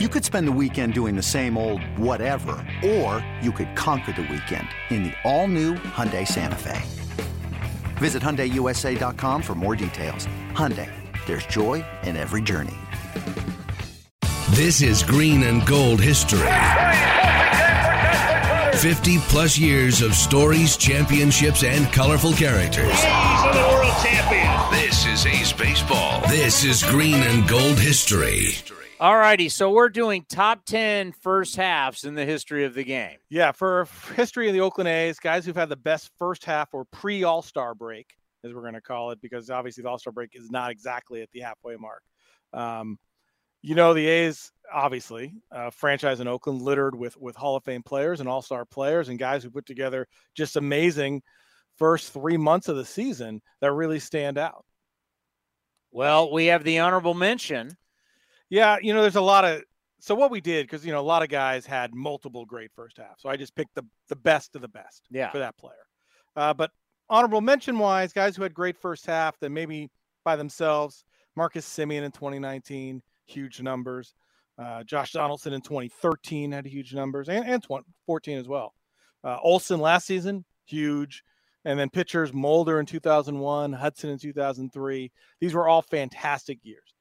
You could spend the weekend doing the same old whatever, or you could conquer the weekend in the all-new Hyundai Santa Fe. Visit HyundaiUSA.com for more details. Hyundai, there's joy in every journey. This is Green and Gold history. 50 plus years of stories, championships, and colorful characters. A's are the world champions. This is A's Baseball. This is Green and Gold history. All righty, so we're doing top 10 first halves in the history of the game. Yeah, for history of the Oakland A's, guys who've had the best first half or pre All Star break, as we're going to call it, because obviously the All Star break is not exactly at the halfway mark. Um, you know, the A's, obviously, uh, franchise in Oakland littered with with Hall of Fame players and All Star players and guys who put together just amazing first three months of the season that really stand out. Well, we have the honorable mention. Yeah, you know, there's a lot of so what we did because you know a lot of guys had multiple great first half, so I just picked the the best of the best Yeah. for that player. Uh, but honorable mention wise, guys who had great first half that maybe by themselves, Marcus Semien in 2019, huge numbers. Uh, Josh Donaldson in 2013 had huge numbers, and and 2014 as well. Uh, Olson last season, huge. And then pitchers Mulder in 2001, Hudson in 2003. These were all fantastic years,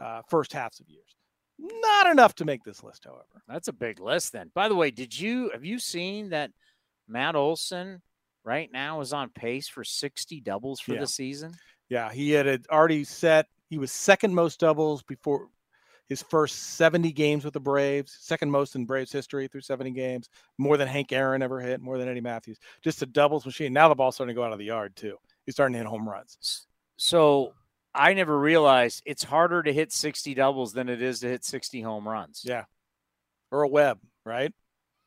uh, first halves of years. Not enough to make this list, however. That's a big list then. By the way, did you have you seen that Matt Olson right now is on pace for 60 doubles for Yeah. the season? Yeah, he had already set. He was second most doubles before his first 70 games with the Braves, second most in Braves history through 70 games, more than Hank Aaron ever hit, more than Eddie Mathews. Just a doubles machine. Now the ball's starting to go out of the yard, too. He's starting to hit home runs. So I never realized it's harder to hit 60 doubles than it is to hit 60 home runs. Yeah. Or a web, right?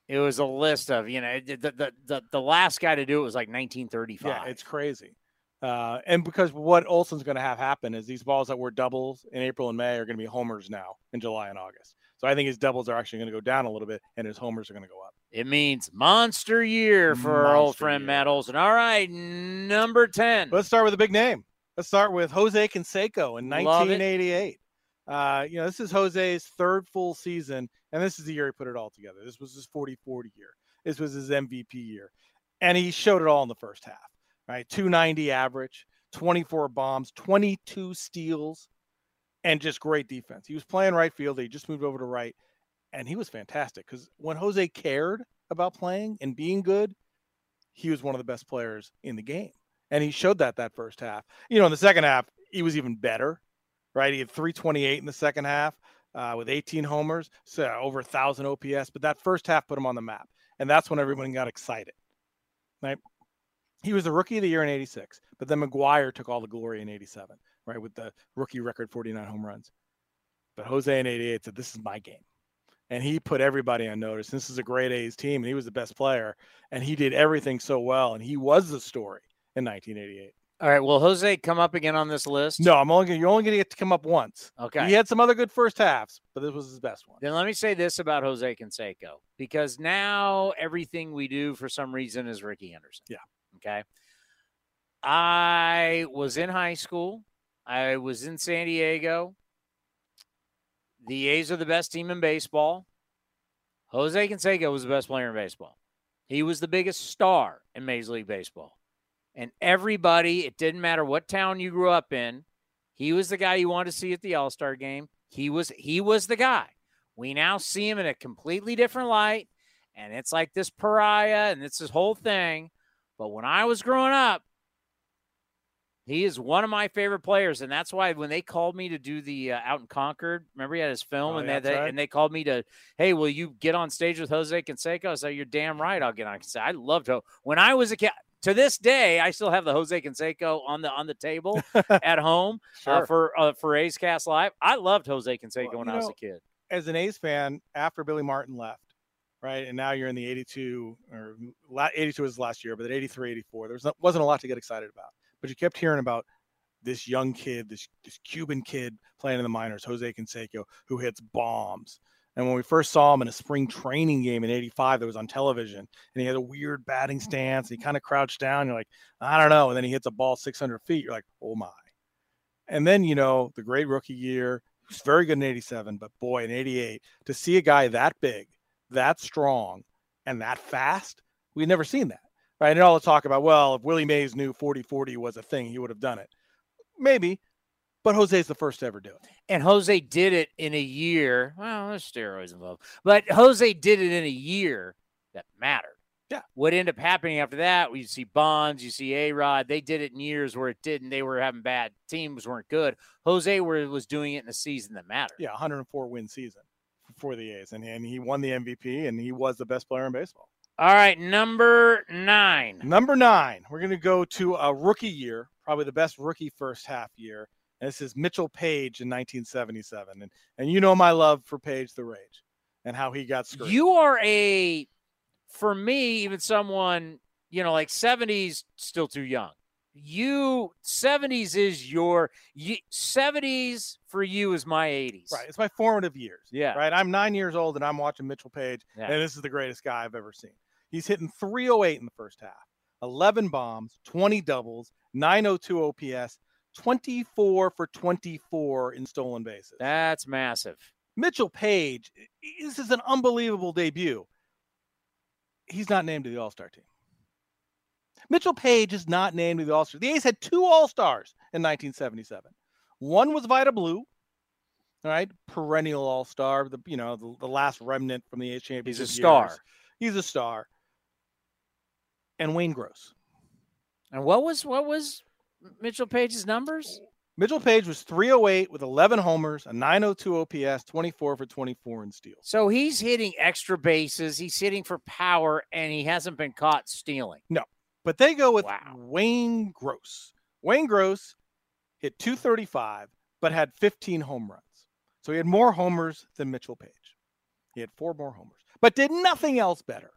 It was a list of, you know, the the the, the last guy to do it was like 1935. Yeah, it's crazy. Uh, and because what Olson's going to have happen is these balls that were doubles in April and May are going to be homers now in July and August. So I think his doubles are actually going to go down a little bit, and his homers are going to go up. It means monster year for our old friend year. Matt Olson. All right, number 10. Let's start with a big name. Let's start with Jose Canseco in 1988. Uh, you know, this is Jose's third full season, and this is the year he put it all together. This was his 40 40 year. This was his MVP year. And he showed it all in the first half, right? 290 average, 24 bombs, 22 steals, and just great defense. He was playing right field. He just moved over to right, and he was fantastic because when Jose cared about playing and being good, he was one of the best players in the game and he showed that that first half. You know, in the second half, he was even better, right? He had 328 in the second half uh, with 18 homers, so over a thousand OPS. But that first half put him on the map, and that's when everyone got excited, right? He was the rookie of the year in '86, but then McGwire took all the glory in '87, right, with the rookie record 49 home runs. But Jose in '88 said, "This is my game." And he put everybody on notice. This is a great A's team, and he was the best player, and he did everything so well, and he was the story in 1988. All right, will Jose come up again on this list? No, I'm only gonna, you're only going to get to come up once. Okay. He had some other good first halves, but this was his best one. Then let me say this about Jose Canseco because now everything we do for some reason is Rickey Henderson. Yeah. Okay. I was in high school. I was in San Diego. The A's are the best team in baseball. Jose Canseco was the best player in baseball. He was the biggest star in Major League Baseball. And everybody, it didn't matter what town you grew up in, he was the guy you wanted to see at the All-Star game. He was he was the guy. We now see him in a completely different light, and it's like this pariah and it's this whole thing. But when I was growing up, he is one of my favorite players, and that's why when they called me to do the uh, Out in Concord, remember he had his film, Oh, and yeah, they, right. and they called me to, hey, will you get on stage with Jose Canseco? I said, you're damn right, I'll get on. I loved Ho. When I was a kid, to this day, I still have the Jose Canseco on the on the table at home uh, for uh, for A's Cast Live. I loved Jose Canseco Well, when I was know, a kid. As an A's fan, after Billy Martin left, right, and now you're in the 82 or 82 was last year, but at 83, 84, there was not, wasn't a lot to get excited about. But you kept hearing about this young kid, this this Cuban kid playing in the minors, Jose Canseco, who hits bombs. And when we first saw him in a spring training game in 85 that was on television, and he had a weird batting mm. stance, and he kind of crouched down, you're like, I don't know. And then he hits a ball 600 feet, you're like, oh my. And then, you know, the great rookie year, He was very good in 87, but boy, in 88, to see a guy that big, that strong, and that fast, we'd never seen that. Right. And all the talk about, well, if Willie Mays knew 40 40 was a thing, he would have done it. Maybe, but Jose's the first to ever do it. And Jose did it in a year. Well, there's steroids involved, but Jose did it in a year that mattered. Yeah. What ended up happening after that? You see Bonds, you see A Rod. They did it in years where it didn't. They were having bad teams, weren't good. Jose was doing it in a season that mattered. Yeah, 104 win season for the A's, and, and he won the MVP, and he was the best player in baseball. All right, number nine. Number nine, we're going to go to a rookie year, probably the best rookie first half year. And this is Mitchell Page in 1977, and and you know my love for Page the Rage, and how he got screwed. You are a, for me, even someone you know like 70s still too young. You 70s is your 70s for you is my 80s. Right, it's my formative years. Yeah. Right, I'm nine years old and I'm watching Mitchell Page, Yeah. and this is the greatest guy I've ever seen. He's hitting 308 in the first half, 11 bombs, 20 doubles, 902 OPS, 24 for 24 in stolen bases. That's massive. Mitchell Page, this is an unbelievable debut. He's not named to the All Star team. Mitchell Page is not named to the All Star. The A's had two All Stars in 1977. One was Vida Blue, all right, perennial All Star, the you know the, the last remnant from the A's championship. He's a star. years. He's a star. And Wayne Gross. And what was what was Mitchell Page's numbers? Mitchell Page was 308 with 11 homers, a 902 OPS, 24 for 24 in steals. So he's hitting extra bases. He's hitting for power, and he hasn't been caught stealing. No, but they go with Wow. Wayne Gross. Wayne Gross hit 235, but had 15 home runs. So he had more homers than Mitchell Page. He had four more homers, but did nothing else better.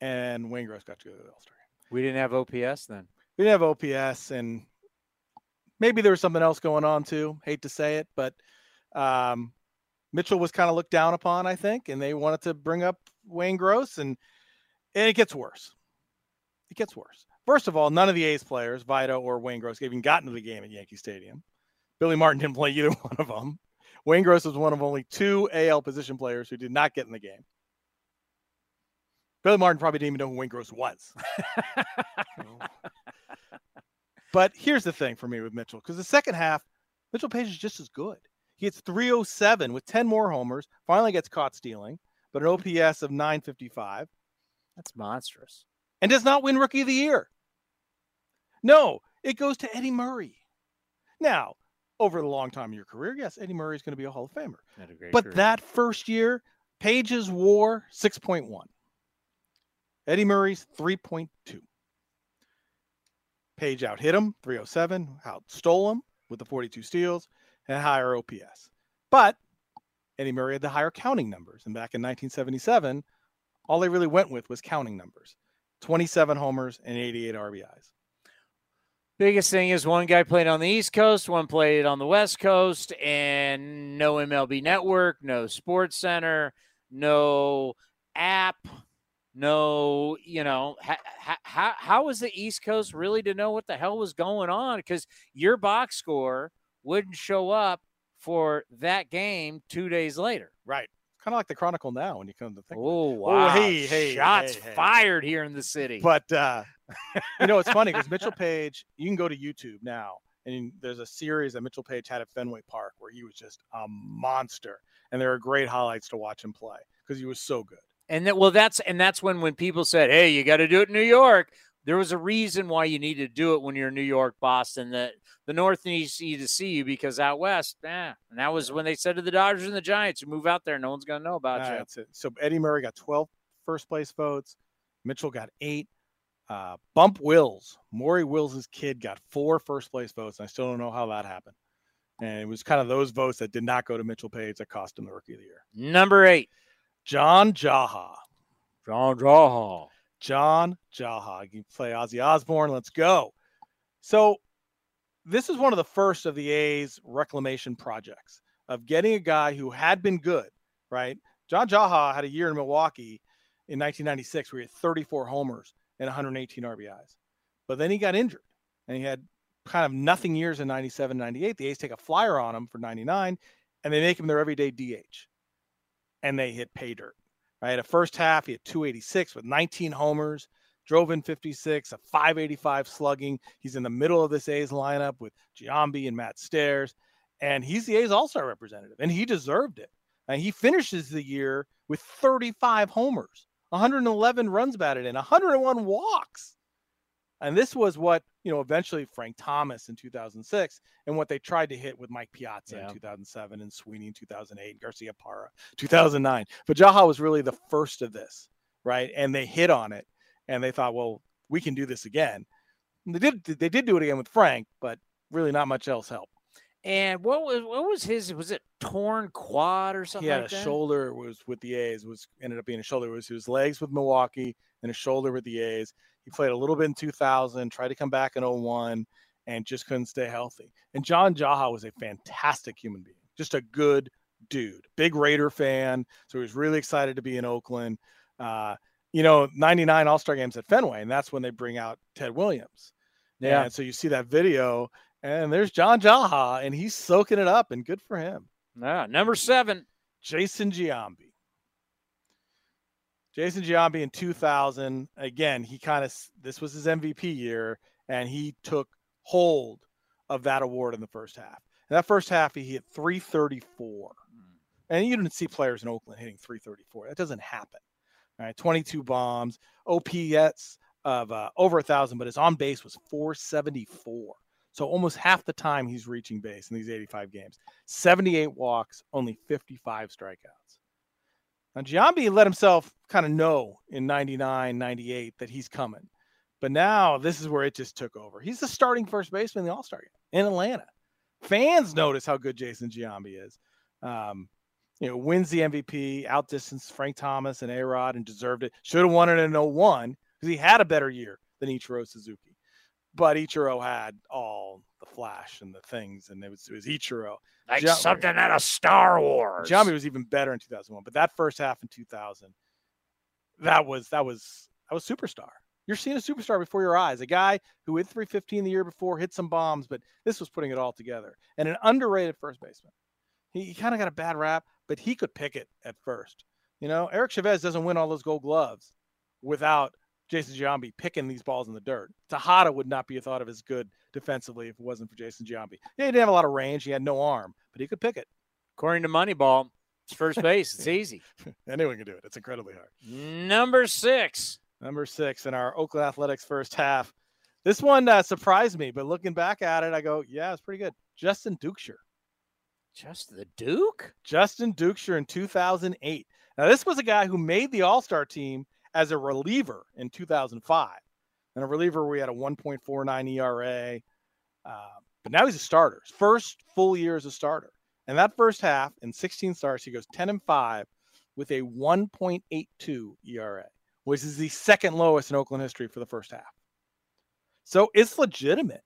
And Wayne Gross got to go to the All Star. We didn't have OPS then. We didn't have OPS, and maybe there was something else going on too. Hate to say it, but um, Mitchell was kind of looked down upon, I think, and they wanted to bring up Wayne Gross, and, and it gets worse. It gets worse. First of all, none of the A's players, Vida or Wayne Gross, even gotten to the game at Yankee Stadium. Billy Martin didn't play either one of them. Wayne Gross was one of only two AL position players who did not get in the game. Billy Martin probably didn't even know who Wayne Gross was. But here's the thing for me with Mitchell, because the second half, Mitchell Page is just as good. He hits 307 with 10 more homers, finally gets caught stealing, but an OPS of 955, That's monstrous. and does not win Rookie of the Year. No, it goes to Eddie Murray. Now, over the long time of your career, yes, Eddie Murray is going to be a Hall of Famer. Had a great But career. that first year, Page's WAR 6.1. Eddie Murray's 3.2. Page out hit him 307, out stole him with the 42 steals and higher OPS. But Eddie Murray had the higher counting numbers. And back in 1977, all they really went with was counting numbers 27 homers and 88 RBIs. Biggest thing is one guy played on the East Coast, one played on the West Coast, and no MLB network, no sports center, no app, no, you know, how, how, how was the East Coast really to know what the hell was going on? Because your box score wouldn't show up for that game two days later. Right. Kind of like the Chronicle now when you come to think. it. Oh, wow. hey, hey, Shots hey, hey. fired here in the city. But uh, you know, it's funny because Mitchell Page, you can go to YouTube now, and there's a series that Mitchell Page had at Fenway Park where he was just a monster, and there are great highlights to watch him play because he was so good. And that well, that's and that's when when people said, "Hey, you got to do it in New York." There was a reason why you needed to do it when you're in New York, Boston. That the North needs you to see you because out west, yeah. And that was when they said to the Dodgers and the Giants, "You move out there, no one's gonna know about you." That's it. So Eddie Murray got 12 first place votes. Mitchell got eight. Uh, Bump Wills, Maury Wills' kid, got four first place votes. And I still don't know how that happened. And it was kind of those votes that did not go to Mitchell Page that cost him the Rookie of the Year. Number eight, John Jaha. John Draw. John Jaha. You play Ozzy Osbourne. Let's go. So, this is one of the first of the A's reclamation projects of getting a guy who had been good, right? John Jaha had a year in Milwaukee in 1996 where he had 34 homers and 118 RBIs. But then he got injured and he had kind of nothing years in 97, 98, the A's take a flyer on him for 99 and they make him their everyday DH. And they hit pay dirt. Right. A first half, he had 286 with 19 homers, drove in 56, a 585 slugging. He's in the middle of this A's lineup with Giambi and Matt Stairs. And he's the A's All Star representative, and he deserved it. And he finishes the year with 35 homers, 111 runs batted in, 101 walks. And this was what, you know, eventually Frank Thomas in 2006 and what they tried to hit with Mike Piazza yeah. in 2007 and Sweeney in 2008, Garciaparra 2009. But Jaha was really the first of this, right? And they hit on it and they thought, well, we can do this again. And they did they did do it again with Frank, but really not much else helped. And what was what was his? Was it torn quad or something? Yeah, like a shoulder was with the A's. Was ended up being a shoulder. It was his legs with Milwaukee and a shoulder with the A's. He played a little bit in 2000, tried to come back in 01, and just couldn't stay healthy. And John Jaha was a fantastic human being, just a good dude, big Raider fan. So he was really excited to be in Oakland. Uh, you know, 99 All Star games at Fenway, and that's when they bring out Ted Williams. Yeah. And so you see that video, and there's John Jaha, and he's soaking it up, and good for him. Yeah, number seven, Jason Giambi. Jason Giambi in 2000, again, he kind of this was his MVP year, and he took hold of that award in the first half. In that first half, he hit 334, mm. and you didn't see players in Oakland hitting 334. That doesn't happen. All right, 22 bombs, OPS of uh, over a thousand, but his on base was 474. So almost half the time he's reaching base in these 85 games. 78 walks, only 55 strikeouts. Now, Giambi let himself kind of know in 99, 98 that he's coming. But now this is where it just took over. He's the starting first baseman in the All Star game in Atlanta. Fans notice how good Jason Giambi is. Um, you know, wins the MVP, outdistanced Frank Thomas and A Rod and deserved it. Should have won it in 01 because he had a better year than Ichiro Suzuki but Ichiro had all the flash and the things, and it was, it was Ichiro. Like something out of Star Wars. Giambi was even better in 2001, but that first half in 2000, that was that was that was superstar. You're seeing a superstar before your eyes. A guy who hit 315 the year before, hit some bombs, but this was putting it all together. And an underrated first baseman. He, he kind of got a bad rap, but he could pick it at first. You know, Eric Chavez doesn't win all those gold gloves without Jason Giambi picking these balls in the dirt. Tejada would not be thought of as good defensively if it wasn't for Jason Giambi. Yeah, he didn't have a lot of range. He had no arm, but he could pick it. According to Moneyball, it's first base. It's easy. Anyone can do it. It's incredibly hard. Number six. Number six in our Oakland Athletics first half. This one uh, surprised me, but looking back at it, I go, yeah, it's pretty good. Justin Duchscherer. Just the Duke? Justin Duchscherer in 2008. Now, this was a guy who made the All Star team as a reliever in 2005. And a reliever, we had a 1.49 ERA. Uh, but now he's a starter. First full year as a starter. And that first half, in 16 starts, he goes 10 and 5 with a 1.82 ERA, which is the second lowest in Oakland history for the first half. So it's legitimate,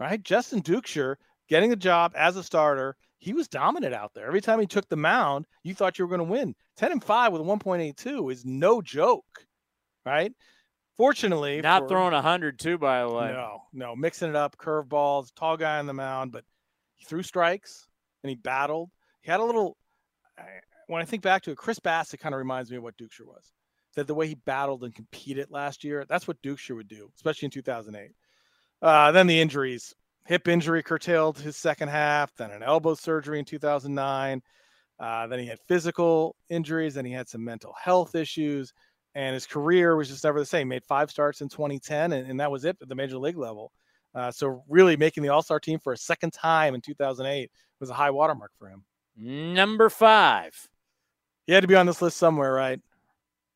right? Justin Duchscherer getting a job as a starter he was dominant out there. Every time he took the mound, you thought you were going to win. 10 and 5 with 1.82 is no joke, right? Fortunately, not for, throwing 100 too, by the way. No, no, mixing it up, curveballs, tall guy on the mound, but he threw strikes and he battled. He had a little, when I think back to it, Chris Bassitt kind of reminds me of what Duchscherer was. That the way he battled and competed last year, that's what Duchscherer would do, especially in 2008. Uh, then the injuries hip injury curtailed his second half, then an elbow surgery in 2009. Uh, then he had physical injuries, then he had some mental health issues, and his career was just never the same. Made five starts in 2010, and, and that was it at the major league level. Uh, so really making the All Star team for a second time in 2008 was a high watermark for him. Number five. He had to be on this list somewhere, right?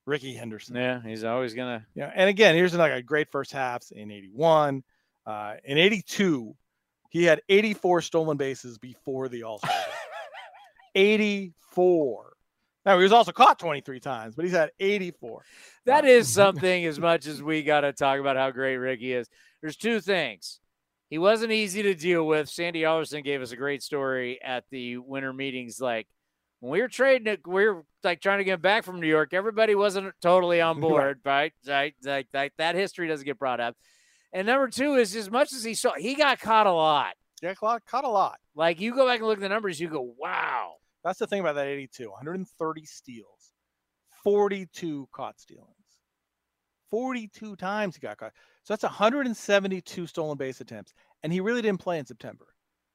Rickey Henderson. Yeah, he's always gonna. Yeah, and again, here's like a great first half in '81. Uh, in '82, he had 84 stolen bases before the All Star. 84. Now he was also caught 23 times, but he's had 84. That is something as much as we got to talk about how great Rickey is. There's two things. He wasn't easy to deal with. Sandy Alderson gave us a great story at the winter meetings. Like when we were trading it, we were like trying to get back from New York. Everybody wasn't totally on board, right? Right? Like, like that history doesn't get brought up. And number two is as much as he saw, he got caught a lot. Yeah, caught, caught a lot. Like you go back and look at the numbers, you go, wow. That's the thing about that 82 130 steals, 42 caught stealings. 42 times he got caught. So that's 172 stolen base attempts. And he really didn't play in September.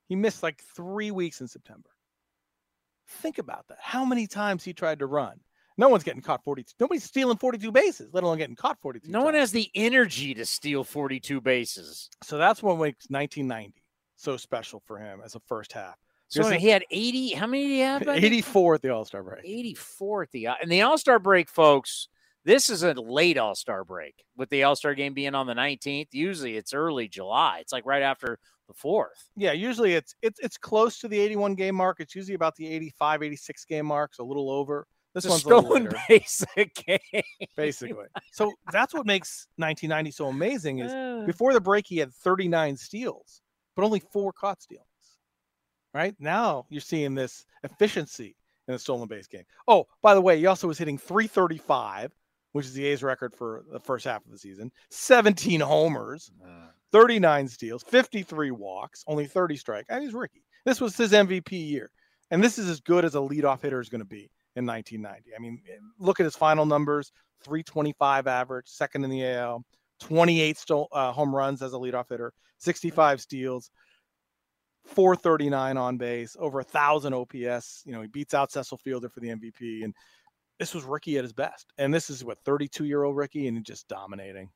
He missed like three weeks in September. Think about that. How many times he tried to run? No one's getting caught 42. Nobody's stealing 42 bases, let alone getting caught 42. No times. one has the energy to steal 42 bases. So that's what makes 1990 so special for him as a first half. So he had 80. How many did he have? 84 at the All Star break. 84 at the and the All Star break, folks. This is a late All Star break with the All Star game being on the 19th. Usually it's early July. It's like right after the fourth. Yeah, usually it's it's it's close to the 81 game mark. It's usually about the 85, 86 game mark, so a little over. This It's one's a little stolen later, base game. basically. So that's what makes 1990 so amazing is before the break he had 39 steals, but only four caught steals. Right now you're seeing this efficiency in the stolen base game. Oh, by the way, he also was hitting 335, which is the A's record for the first half of the season. 17 homers. uh, 39 steals, 53 walks, only 30 strike. I mean, he's Rickey. This was his MVP year. And this is as good as a leadoff hitter is going to be in 1990. I mean, look at his final numbers 325 average, second in the AL, 28 stole, uh, home runs as a leadoff hitter, 65 steals, 439 on base, over a thousand OPS. You know, he beats out Cecil Fielder for the MVP. And this was Rickey at his best. And this is what 32 year old Rickey and just dominating.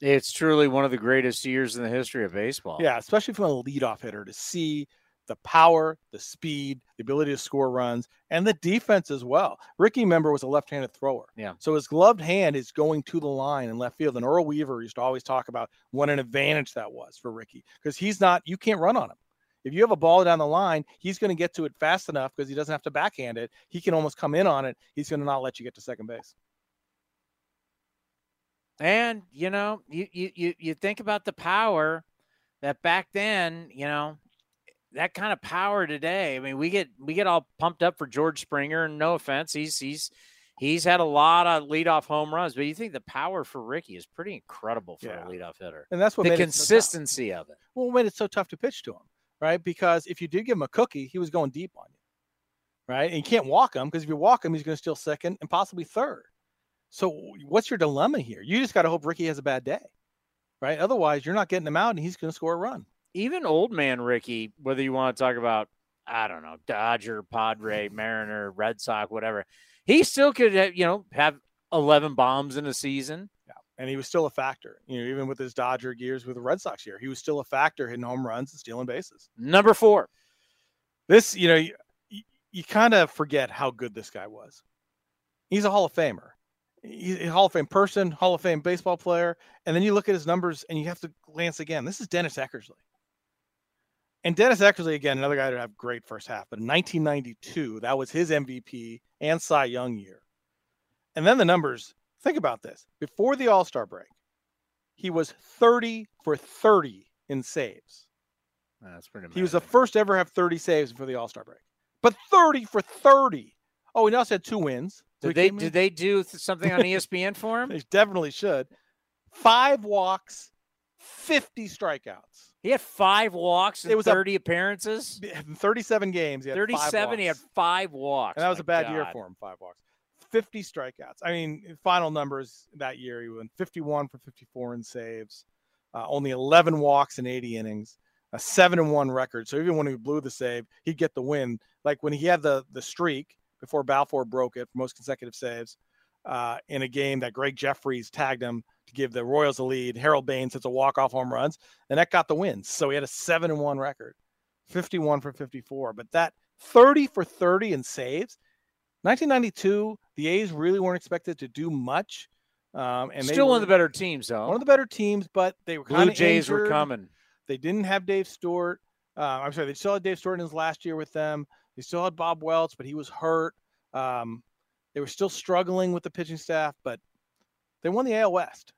it's truly one of the greatest years in the history of baseball. Yeah, especially from a leadoff hitter to see the power, the speed, the ability to score runs, and the defense as well. Rickey Member was a left-handed thrower. Yeah. So his gloved hand is going to the line in left field. And Earl Weaver used to always talk about what an advantage that was for Rickey because he's not, you can't run on him. If you have a ball down the line, he's going to get to it fast enough because he doesn't have to backhand it. He can almost come in on it. He's going to not let you get to second base. And you know, you you you you think about the power that back then, you know, that kind of power today. I mean, we get we get all pumped up for George Springer, and no offense, he's he's he's had a lot of leadoff home runs, but you think the power for Rickey is pretty incredible for Yeah. a leadoff hitter. And that's what The made it so consistency of it. well, what made it so tough to pitch to him, right? Because if you did give him a cookie, he was going deep on you, right? And you can't walk him because if you walk him, he's going to steal second and possibly third. So what's your dilemma here? You just got to hope Rickey has a bad day, right? Otherwise, you're not getting him out, and he's going to score a run. Even old man Rickey, whether you want to talk about I don't know, Dodger, Padre, Mariner, Red Sox, whatever, he still could have, you know, have 11 bombs in a season. Yeah. And he was still a factor, you know, even with his Dodger gears with the Red Sox year, he was still a factor hitting home runs and stealing bases. Number 4. This, you know, you, you kind of forget how good this guy was. He's a Hall of Famer. He's a Hall of Fame person, Hall of Fame baseball player. And then you look at his numbers and you have to glance again. This is Dennis Eckersley. And Dennis Eckersley, again, another guy to have great first half. But in 1992, that was his MVP and Cy Young year. And then the numbers think about this. Before the All Star break, he was 30 for 30 in saves. That's pretty He was the first ever have 30 saves before the All Star break, but 30 for 30. Oh, he also had two wins. You Did they did they do something on ESPN for him? They definitely should. Five walks, 50 strikeouts. He had five walks It in was a- 30 appearances. 37 games, he 37, he had five walks. and that was My a bad year for him. Five walks, 50 strikeouts. I mean, final numbers that year, he went 51 for 54 in saves, uh, only 11 walks in 80 innings, a seven and one record. So even when he blew the save, he'd get the win. Like when he had the the streak before Balfour broke it for most consecutive saves uh, in a game that Gregg Jefferies tagged him to give the Royals a lead. Harold Baines hits a walk off home runs, and that got the wins. So he had a seven and one record, 51 for 54. But that 30 for 30 in saves. 1992, the A's really weren't expected to do much. Um, and they Still one of the better teams, though. one of the better teams, but they were Blue kind of Jays were coming. They didn't have Dave Stewart. Uh, I'm sorry, they still had Dave Stewart in his last year with them. They still had Bob Welch, but he was hurt. Um, they were still struggling with the pitching staff, but they won the AL West.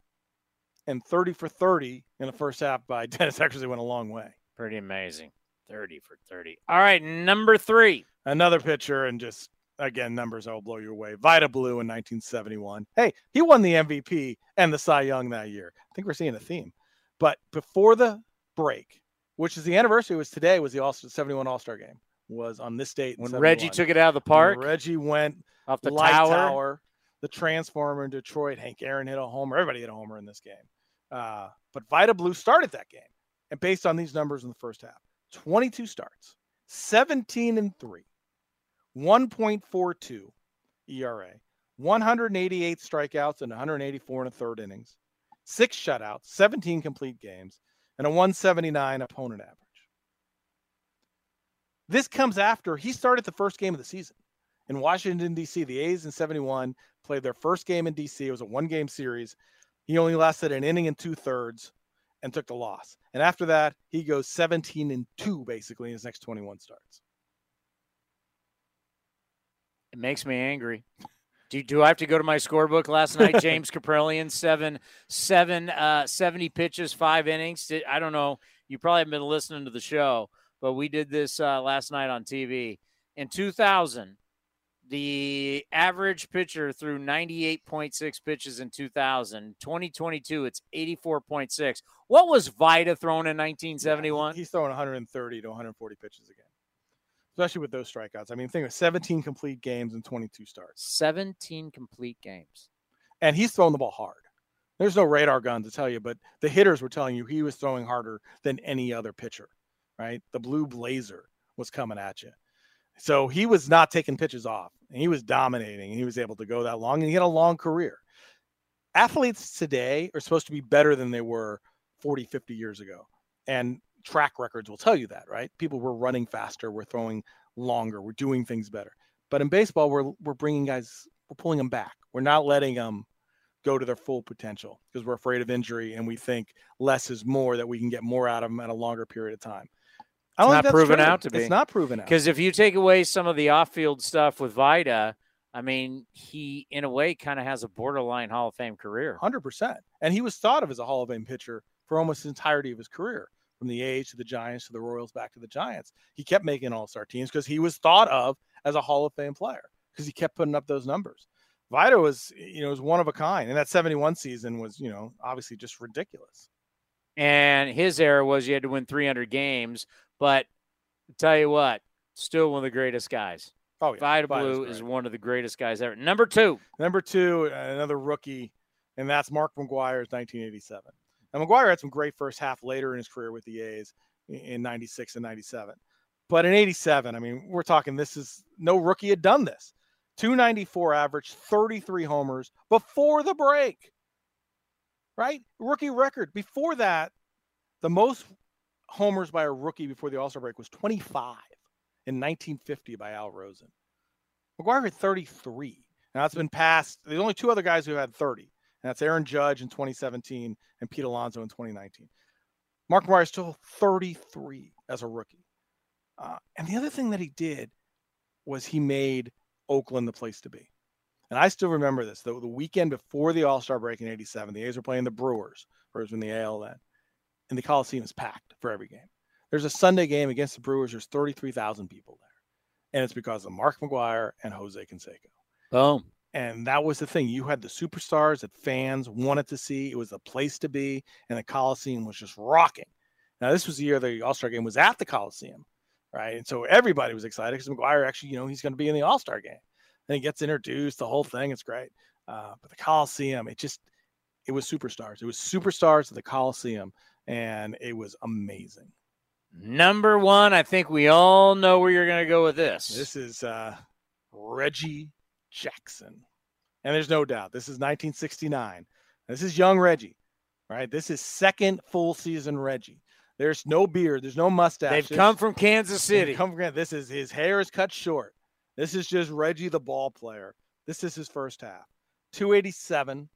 And 30 for 30 in the first half by Dennis Eckersley went a long way. Pretty amazing. 30 for 30. All right, number three. Another pitcher, and just again, numbers that will blow you away. Vida Blue in 1971. Hey, he won the MVP and the Cy Young that year. I think we're seeing a theme. But before the break, which is the anniversary, was today, was the All 71 All Star game, was on this date. When Reggie took it out of the park, when Reggie went off the tower. tower, the transformer in Detroit. Hank Aaron hit a homer. Everybody hit a homer in this game. Uh, but Vida Blue started that game, and based on these numbers in the first half, 22 starts, 17 and three, 1.42 ERA, 188 strikeouts and 184 and a third innings, six shutouts, 17 complete games, and a 179 opponent average. This comes after he started the first game of the season in Washington, D.C. The A's in 71 played their first game in D.C. It was a one game series. He only lasted an inning and two thirds and took the loss. And after that, he goes 17 and two basically in his next 21 starts. It makes me angry. Do, do I have to go to my scorebook last night? James Kaprielian, seven, seven, uh, 70 pitches, five innings. I don't know. You probably haven't been listening to the show, but we did this uh, last night on TV. In 2000, the average pitcher threw 98.6 pitches in 2000. 2022, it's 84.6. What was Vida throwing in 1971? Yeah, he's throwing 130 to 140 pitches again, especially with those strikeouts. I mean, think of 17 complete games and 22 starts. 17 complete games. And he's throwing the ball hard. There's no radar gun to tell you, but the hitters were telling you he was throwing harder than any other pitcher, right? The blue blazer was coming at you. So he was not taking pitches off and he was dominating and he was able to go that long and he had a long career. Athletes today are supposed to be better than they were 40, 50 years ago. And track records will tell you that, right? People were running faster, we're throwing longer, we're doing things better. But in baseball, we're we're bringing guys, we're pulling them back. We're not letting them go to their full potential because we're afraid of injury and we think less is more that we can get more out of them at a longer period of time. I don't it's not proven true. out to be. It's not proven out. Because if you take away some of the off-field stuff with Vida, I mean, he in a way kind of has a borderline Hall of Fame career. Hundred percent, and he was thought of as a Hall of Fame pitcher for almost the entirety of his career from the A's to the Giants to the Royals back to the Giants. He kept making all star teams because he was thought of as a Hall of Fame player because he kept putting up those numbers. Vida was, you know, was one of a kind. And that 71 season was, you know, obviously just ridiculous. And his era was you had to win 300 games. But I'll tell you what, still one of the greatest guys. Oh, yeah. Vida Blue is one of the greatest guys ever. Number two. Number two, another rookie, and that's Mark McGwire's 1987. Now, McGwire had some great first half later in his career with the A's in 96 and 97. But in 87, I mean, we're talking this is no rookie had done this. 294 average, 33 homers before the break. Right? Rookie record. Before that, the most homers by a rookie before the All Star break was 25 in 1950 by Al Rosen. McGwire had 33. Now that's been passed. There's only two other guys who had 30. And that's Aaron Judge in 2017 and Pete Alonso in 2019. Mark McGwire is still 33 as a rookie. Uh, and the other thing that he did was he made Oakland the place to be. And I still remember this. The, the weekend before the All Star break in 87, the A's were playing the Brewers, Brewers in the AL then. And the Coliseum is packed for every game. There's a Sunday game against the Brewers, there's 33,000 people there. And it's because of Mark McGwire and Jose Canseco. Boom. And that was the thing. You had the superstars that fans wanted to see. It was a place to be, and the Coliseum was just rocking. Now, this was the year the All Star game was at the Coliseum, right? And so everybody was excited because McGwire actually, you know, he's going to be in the All Star game. And he gets introduced, the whole thing. It's great. Uh, but the Coliseum, it just, it was superstars. It was superstars at the Coliseum, and it was amazing. Number one, I think we all know where you're going to go with this. This is uh, Reggie Jackson. And there's no doubt this is 1969. This is young Reggie, right? This is second full season Reggie. There's no beard, there's no mustache. They've come from Kansas City. Come from this is his hair is cut short. This is just Reggie the ball player. This is his first half. 287,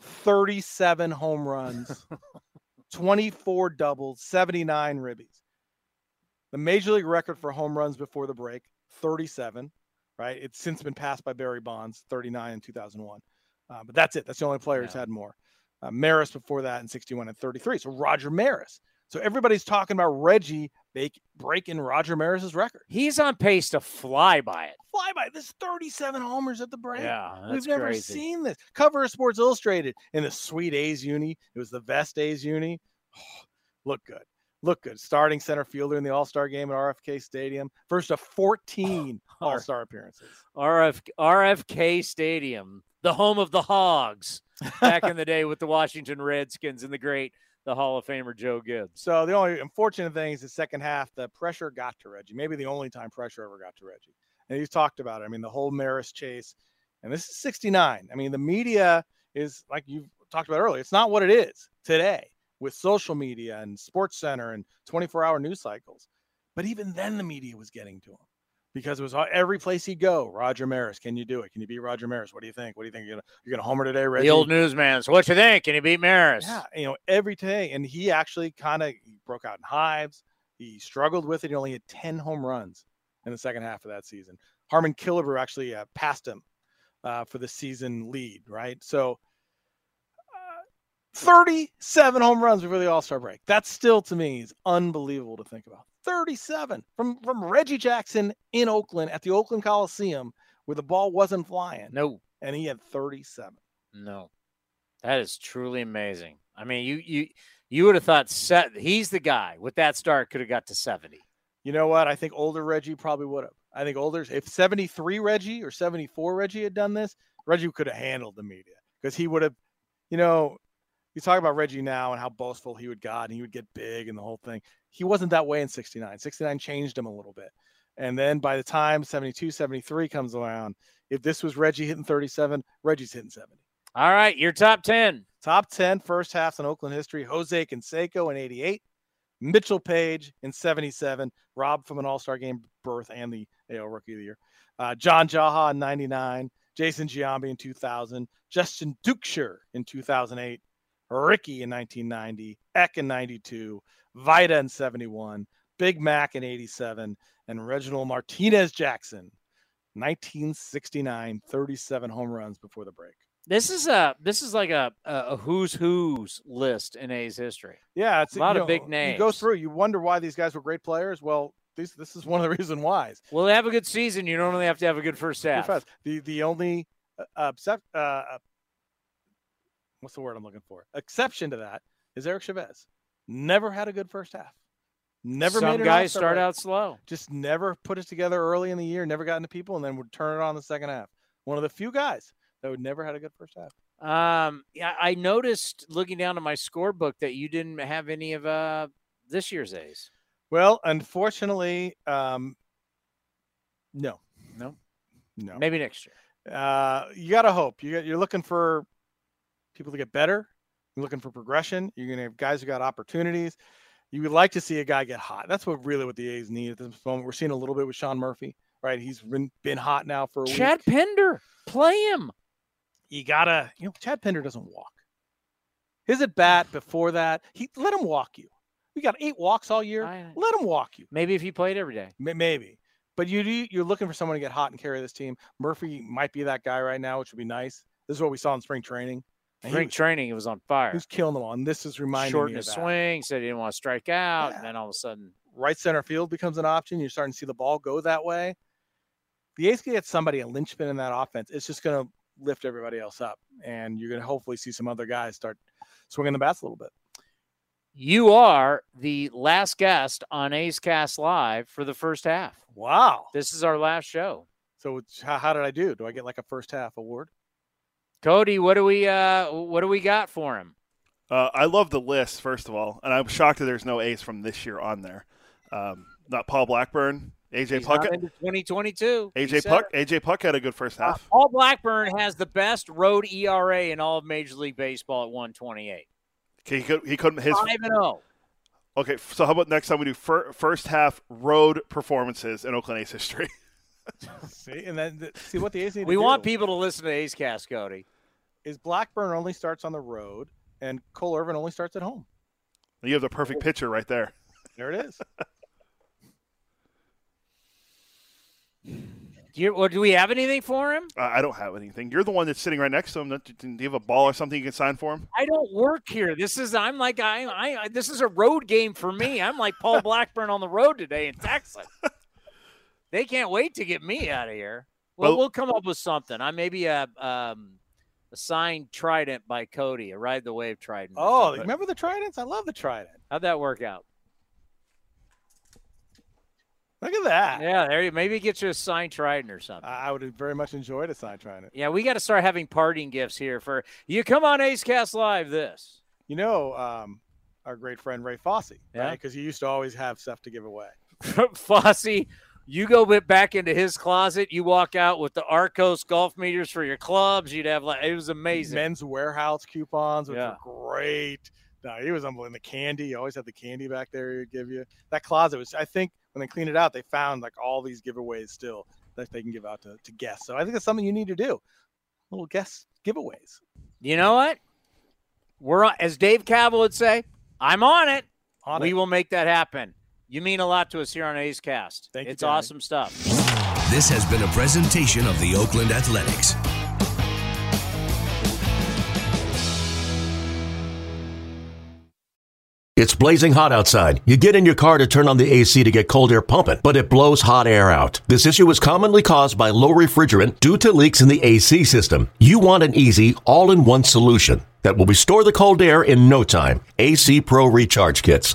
37 home runs, 24 doubles, 79 ribbies. The major league record for home runs before the break, 37 right? It's since been passed by Barry Bonds, 39 in 2001. Uh, but that's it. That's the only player yeah. who's had more. Uh, Maris before that in 61 and 33. So Roger Maris. So everybody's talking about Reggie breaking Roger Maris's record. He's on pace to fly by it. Fly by this 37 homers at the break. Yeah, we've never crazy. seen this. Cover of Sports Illustrated in the sweet A's uni. It was the vest A's uni. look good. Look good. Starting center fielder in the All Star game at RFK Stadium. First of 14 All Star appearances. RF, RFK Stadium, the home of the Hogs back in the day with the Washington Redskins and the great the Hall of Famer Joe Gibbs. So the only unfortunate thing is the second half, the pressure got to Reggie. Maybe the only time pressure ever got to Reggie. And he's talked about it. I mean, the whole Maris chase. And this is 69. I mean, the media is like you've talked about earlier. It's not what it is today with social media and sports center and 24 hour news cycles. But even then the media was getting to him because it was every place he'd go. Roger Maris, can you do it? Can you beat Roger Maris? What do you think? What do you think? You're gonna, you're gonna homer today, Reggie? The old newsman. So what you think? Can you beat Maris? Yeah, you know every day, and he actually kind of broke out in hives. He struggled with it. He only had 10 home runs in the second half of that season. Harmon Killebrew actually uh, passed him uh, for the season lead, right? So 37 home runs before the All Star break. That still to me is unbelievable to think about. 37 from from Reggie Jackson in Oakland at the Oakland Coliseum where the ball wasn't flying. No. And he had 37. No. That is truly amazing. I mean, you you you would have thought set he's the guy with that start could have got to 70. You know what? I think older Reggie probably would have. I think older if 73 Reggie or 74 Reggie had done this, Reggie could have handled the media because he would have, you know, you talk about Reggie now and how boastful he would got and he would get big and the whole thing. He wasn't that way in 69. 69 changed him a little bit. And then by the time 72, 73 comes around, if this was Reggie hitting 37, Reggie's hitting 70. All right, your top 10. Top 10 first halves in Oakland history. Jose Canseco in 88, Mitchell Page in 77, Rob from an All Star game berth and the AL Rookie of the Year, uh, John Jaha in 99, Jason Giambi in 2000, Justin Duchscherer in 2008, Rickey in 1990, Eck in 92, Vida in 71, Big Mac in 87, and Reginald Martinez Jackson, 1969, 37 home runs before the break. This is a this is like a a who's who's list in A's history. Yeah, it's a lot of big names. You go through, you wonder why these guys were great players. Well, this this is one of the reasons why. Well, they have a good season. You normally have to have a good first half. The the only uh, uh, what's the word I'm looking for? Exception to that is Eric Chavez. Never had a good first half. Never Some made guys start out slow. Just never put it together early in the year. Never got into people, and then would turn it on the second half. One of the few guys that would never had a good first half. Um, yeah, I noticed looking down at my scorebook that you didn't have any of uh this year's A's. Well, unfortunately, um, no, no, no. Maybe next year. Uh, you gotta hope. You you're looking for people to get better. You're looking for progression. You're gonna have guys who got opportunities. You would like to see a guy get hot. That's what really what the A's need at this moment. We're seeing a little bit with Sean Murphy, right? He's been, been hot now for a Chad week. Pinder, play him. You gotta, you know, Chad Pinder doesn't walk. His at bat before that, he let him walk you. We got eight walks all year. I, let him walk you. Maybe if he played every day. Maybe. But you you're looking for someone to get hot and carry this team. Murphy might be that guy right now, which would be nice. This is what we saw in spring training. Spring was, training, it was on fire. Who's killing them all. And this is reminding Short me of swing, said he didn't want to strike out. Yeah. And then all of a sudden, right center field becomes an option. You're starting to see the ball go that way. The A's can get somebody, a linchpin in that offense. It's just going to lift everybody else up. And you're going to hopefully see some other guys start swinging the bats a little bit. You are the last guest on A's Cast Live for the first half. Wow. This is our last show. So how, how did I do? Do I get like a first half award? Cody, what do we uh what do we got for him? Uh, I love the list first of all, and I'm shocked that there's no ace from this year on there. Um, not Paul Blackburn, AJ He's Puk. 2022. AJ Puk. AJ Puk had a good first half. Uh, Paul Blackburn has the best road ERA in all of Major League Baseball at 128. Okay, he could he couldn't his five and zero. Okay, so how about next time we do fir- first half road performances in Oakland A's history? see, and then see what the A's need. We to want do people to listen to A's Cast, Cody. Is Blackburn only starts on the road, and Cole Irvin only starts at home. You have the perfect picture right there. There it is. Do, you, well, do we have anything for him? Uh, I don't have anything. You're the one that's sitting right next to him. Do you have a ball or something you can sign for him? I don't work here. This is I'm like I, I this is a road game for me. I'm like Paul Blackburn on the road today in Texas. They can't wait to get me out of here. Well, well, we'll come up with something. I maybe a um, a signed Trident by Cody, a Ride the Wave Trident. Oh, remember the Tridents? I love the Trident. how'd that work out? Look at that. Yeah, there you maybe get you a signed Trident or something. I would have very much enjoyed a signed Trident. yeah, we got to start having parting gifts here for you. Come on, A's Cast Live. This. You know, um, our great friend Ray Fosse, Yeah. Because he used to always have stuff to give away. Fosse, you go back into his closet. You walk out with the Arccos golf meters for your clubs. You'd have like it was amazing. Men's Wearhouse coupons, which Yeah. were great. No, he was unbelievable. The candy, he always had the candy back there. He would give you that closet was. I think when they cleaned it out, they found like all these giveaways still that they can give out to, to guests. So I think that's something you need to do. Little guest giveaways. You know what? We're on, as Dave Kaval would say, I'm on it. On we it. will make that happen. You mean a lot to us here on A's Cast. Thank you, it's awesome stuff. This has been a presentation of the Oakland Athletics. It's blazing hot outside. You get in your car to turn on the AC to get cold air pumping, but it blows hot air out. This issue is commonly caused by low refrigerant due to leaks in the AC system. You want an easy, all in one solution that will restore the cold air in no time. AC Pro Recharge Kits.